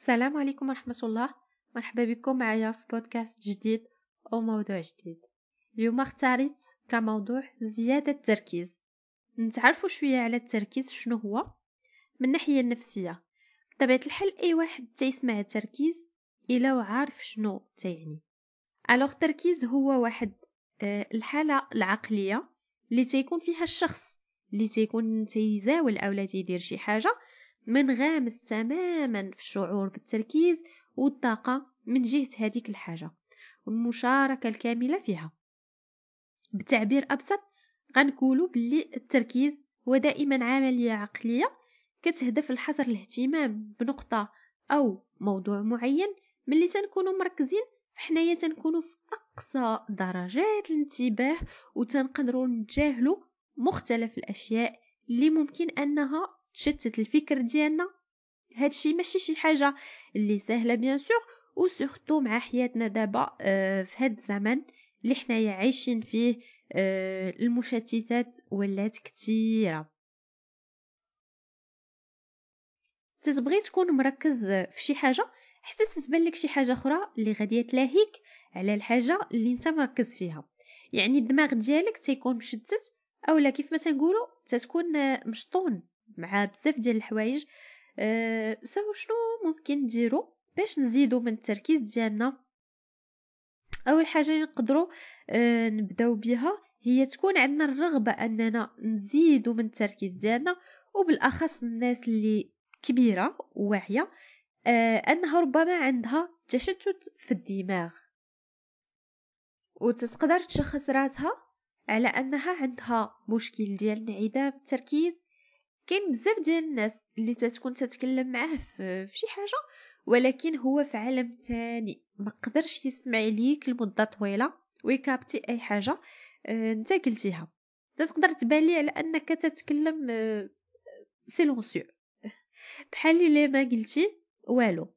السلام عليكم ورحمة الله. مرحبا بكم معايا في بودكاست جديد أو موضوع جديد. اليوم أختاريت كموضوع زيادة التركيز. نتعرفوا شوية على التركيز شنو هو؟ من الناحية النفسية. بطبيعة الحال أي واحد تيسمع التركيز إلا وعارف شنو تيعني ألوغ التركيز هو واحد آه، الحالة العقلية اللي تيكون فيها الشخص اللي تيكون تيزاول أولا تيدير شي حاجة منغامس تماما في الشعور بالتركيز والطاقة من جهة هذيك الحاجة والمشاركة الكاملة فيها. بتعبير أبسط غنقولوا باللي التركيز هو دائما عملية عقلية كتهدف لحصر الاهتمام بنقطة أو موضوع معين ملي تنكونوا مركزين فحنايا تنكونوا في أقصى درجات الانتباه وتنقدروا نتجاهلوا مختلف الأشياء اللي ممكن أنها تشتت الفكر ديالنا. هادشي ماشي شي حاجة اللي سهلة بيان سور وسورتو مع حياتنا دابا آه، في هاد الزمن اللي حنايا عايشين فيه آه، المشتتات ولات كثيره تتبغي تكون مركز في شي حاجة؟ حتى تتبان لك شي حاجة أخرى اللي غادي تلاهيك على الحاجة اللي أنت مركز فيها. يعني الدماغ ديالك تيكون مشتت أولا كيف ما تنقولوا تتكون مشطون. مع بزاف ديال الحوايج. أه سو شنو ممكن نديرو باش نزيدو من التركيز ديالنا؟ أول حاجة نقدروا أه نبداو بها هي تكون عندنا الرغبة أننا نزيدو من التركيز ديالنا وبالأخص الناس اللي كبيرة وواعية أه أنها ربما عندها تشتت في الدماغ. وتقدر تشخص راسها على أنها عندها مشكل ديال انعدام التركيز كاين بزاف ديال الناس اللي تتكون تتكلم معاه في شي حاجة ولكن هو في عالم تاني. ما قدرش يسمع ليك لمدة طويلة و يكابتي أي حاجة آه، أنت قلتيها. تقدر تبان لي على أنك تتكلم آه، silencieux بحال اللي ما قلتي والو.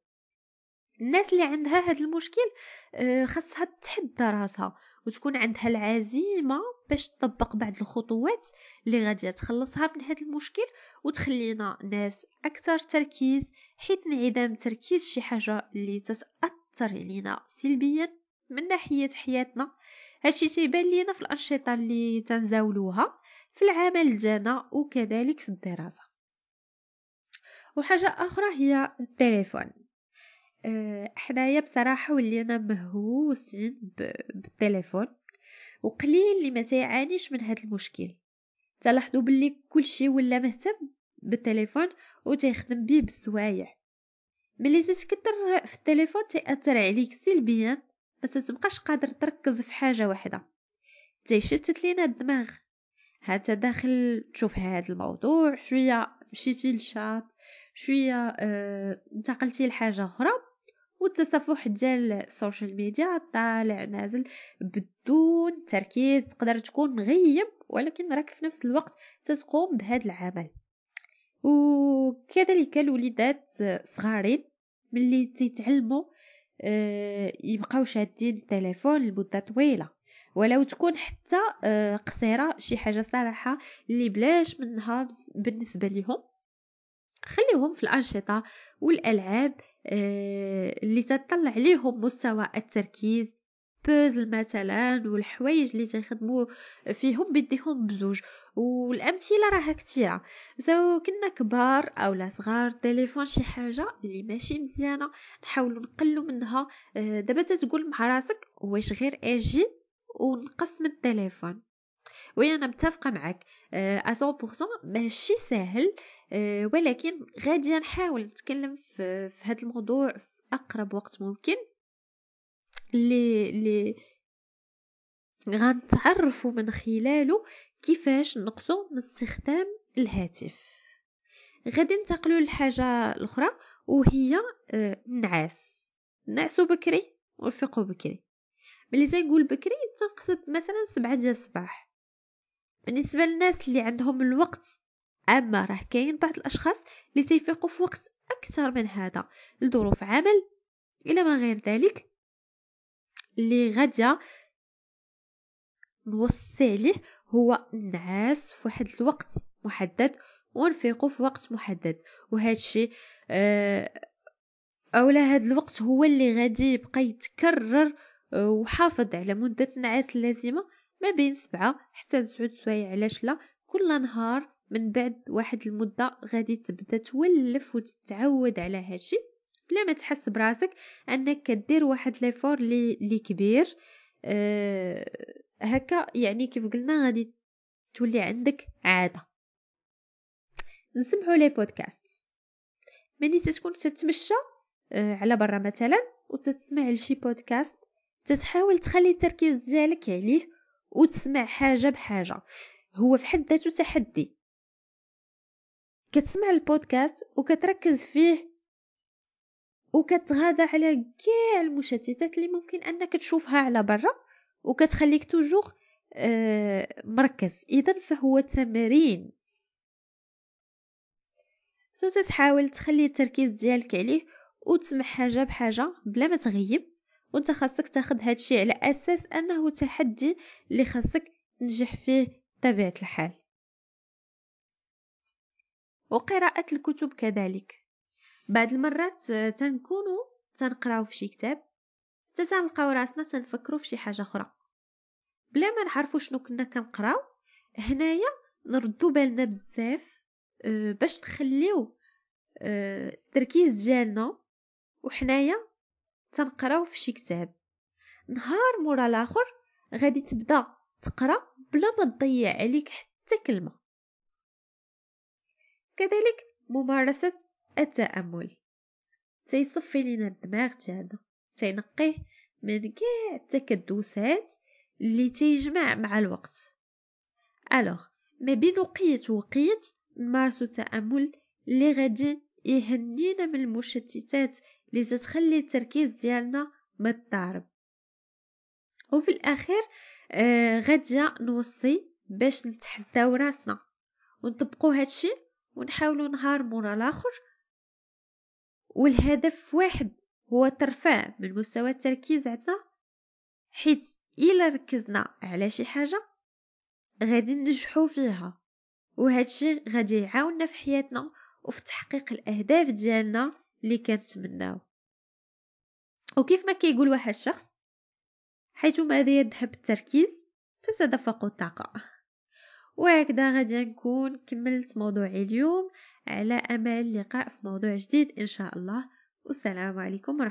الناس اللي عندها هذا المشكل آه، خاصها تحدى راسها. وتكون عندها العزيمة باش تطبق بعض الخطوات اللي غادي تخلصها من هذا المشكل وتخلينا ناس أكثر تركيز حيث انعدام التركيز شي حاجة اللي تتأثر علينا سلبيا من ناحية حياتنا. هادشي تيبان لينا في الأنشطة اللي تنزاولوها في العمل ديالنا وكذلك في الدراسة. وحاجة أخرى هي التليفون. حنايا بصراحة ولينا مهووسين بالتليفون وقليل اللي ما تيعانيش من هذا المشكل. تلاحظوا باللي كلشي ولا مهتم بالتليفون وتيخدم بيه بالسوايع. ملي تتكثر في التليفون تاثر عليك سلبيا ما تتبقاش قادر تركز في حاجة واحدة تيشتت لينا الدماغ. هذا داخل تشوف هذا الموضوع شوية مشيتي للشات شوية آه انتقلتي لحاجة أخرى. والتصفح ديال السوشيال ميديا طالع نازل بدون تركيز تقدر تكون مغيب ولكن راك في نفس الوقت تتقوم بهذا العمل. وكذلك الوليدات صغارين ملي تيتعلموا آه، يبقاو شادين التليفون لمدة طويلة. ولو تكون حتى آه، قصيرة شي حاجة صراحة اللي بلاش منها بالنسبة لهم خليهم في الأنشطة والألعاب آه، اللي تطلع عليهم مستوى التركيز بوزل مثلا والحوايج اللي تخدموا فيهم بديهم بزوج. والأمثلة راها كثيره سواء كنا كبار أو لا صغار تليفون شي حاجة اللي ماشي مزيانة نحاولوا نقلوا منها. آه، دابا تتقول مع راسك واش غير آجي ونقص من التليفون. وي أنا متفقة معك ا 100% ماشي ساهل آه، ولكن غادي نحاول نتكلم في, في هذا الموضوع في أقرب وقت ممكن. اللي اللي غنتعرفوا من خلاله كيفاش نقصوا من استخدام الهاتف. غادي ننتقلوا للحاجه الأخرى وهي النعاس آه، نعسوا بكري ونفيقوا بكري. ملي تنقول بكري تنقصد مثلا سبعة ديال الصباح. بالنسبة للناس اللي عندهم الوقت أما راه كاين بعض الأشخاص اللي تيفيقوا في وقت أكثر من هذا لظروف عمل. إلى ما غير ذلك اللي غادية نوصي عليه هو النعاس في واحد الوقت محدد ونفيقوا في وقت محدد. وهذا الشيء آه أولا هذا الوقت هو اللي غادي يبقى يتكرر آه، وحافظ على مدة النعاس اللازمة. ما بين سبعة حتى لتسعود سوايع علاش لا؟ كل نهار من بعد واحد المدة غادي تبدأ تولف وتتعود على هادشي. بلا ما تحس براسك أنك كدير واحد ليفور لي كبير أه هكا يعني كيف قلنا غادي تولي عندك عادة. نسمعوا لي بودكاست. ملي تكون تتمشى أه على برا مثلا وتتسمع لشي بودكاست تتحاول تخلي التركيز ديالك عليه وتسمع حاجة بحاجة. هو في حد ذاته تحدي. كتسمع البودكاست وكتركز فيه وكتغاضى على كاع المشتتات اللي ممكن أنك تشوفها على برا وكتخليك توجور آه مركز. اذا فهو تمرين. سو تحاول تخلي التركيز ديالك عليه وتسمع حاجة بحاجة بلا ما تغيب. وانت خاصك تاخد هادشي على أساس أنه تحدي اللي خاصك تنجح فيه طبيعة الحال. وقراءة الكتب كذلك. بعض المرات تنكونو تنقراو في شي كتاب حتى تنلقاو راسنا تنفكرو في شي حاجة أخرى. بلا ما نعرفو شنو كنا كنقراو هنايا نردو بالنا بزاف أه باش نخليو أه التركيز ديالنا وحنايا تنقراو في شي كتاب. نهار مورا الآخر غادي تبدا تقرا بلا ما تضيع عليك حتى كلمة. كذلك ممارسة التأمل. تيصفي لينا الدماغ ديالنا تينقيه من كاع التكدسات اللي تيجمع مع الوقت. الوغ ما بين وقيت وقيت نمارسو التأمل اللي غادي يهنينا من المشتتات اللي تتخلي التركيز ديالنا مضطرب وفي الأخير آه غادي نوصي باش نتحداو راسنا ونطبقو هادشي ونحاولوا نهار مورا الآخر والهدف واحد هو ترفع من مستوى التركيز عندنا. حيت إلا ركزنا على شي حاجة غادي ننجحو فيها. وهادشي غادي يعاوننا في حياتنا وفي تحقيق الأهداف ديالنا اللي كنتمناو. وكيف ما كيقول واحد الشخص حيث ماذا يذهب التركيز تتدفق الطاقه وهكذا غادي نكون كملت موضوعي اليوم. على أمل اللقاء في موضوع جديد إن شاء الله. والسلام عليكم ورحمة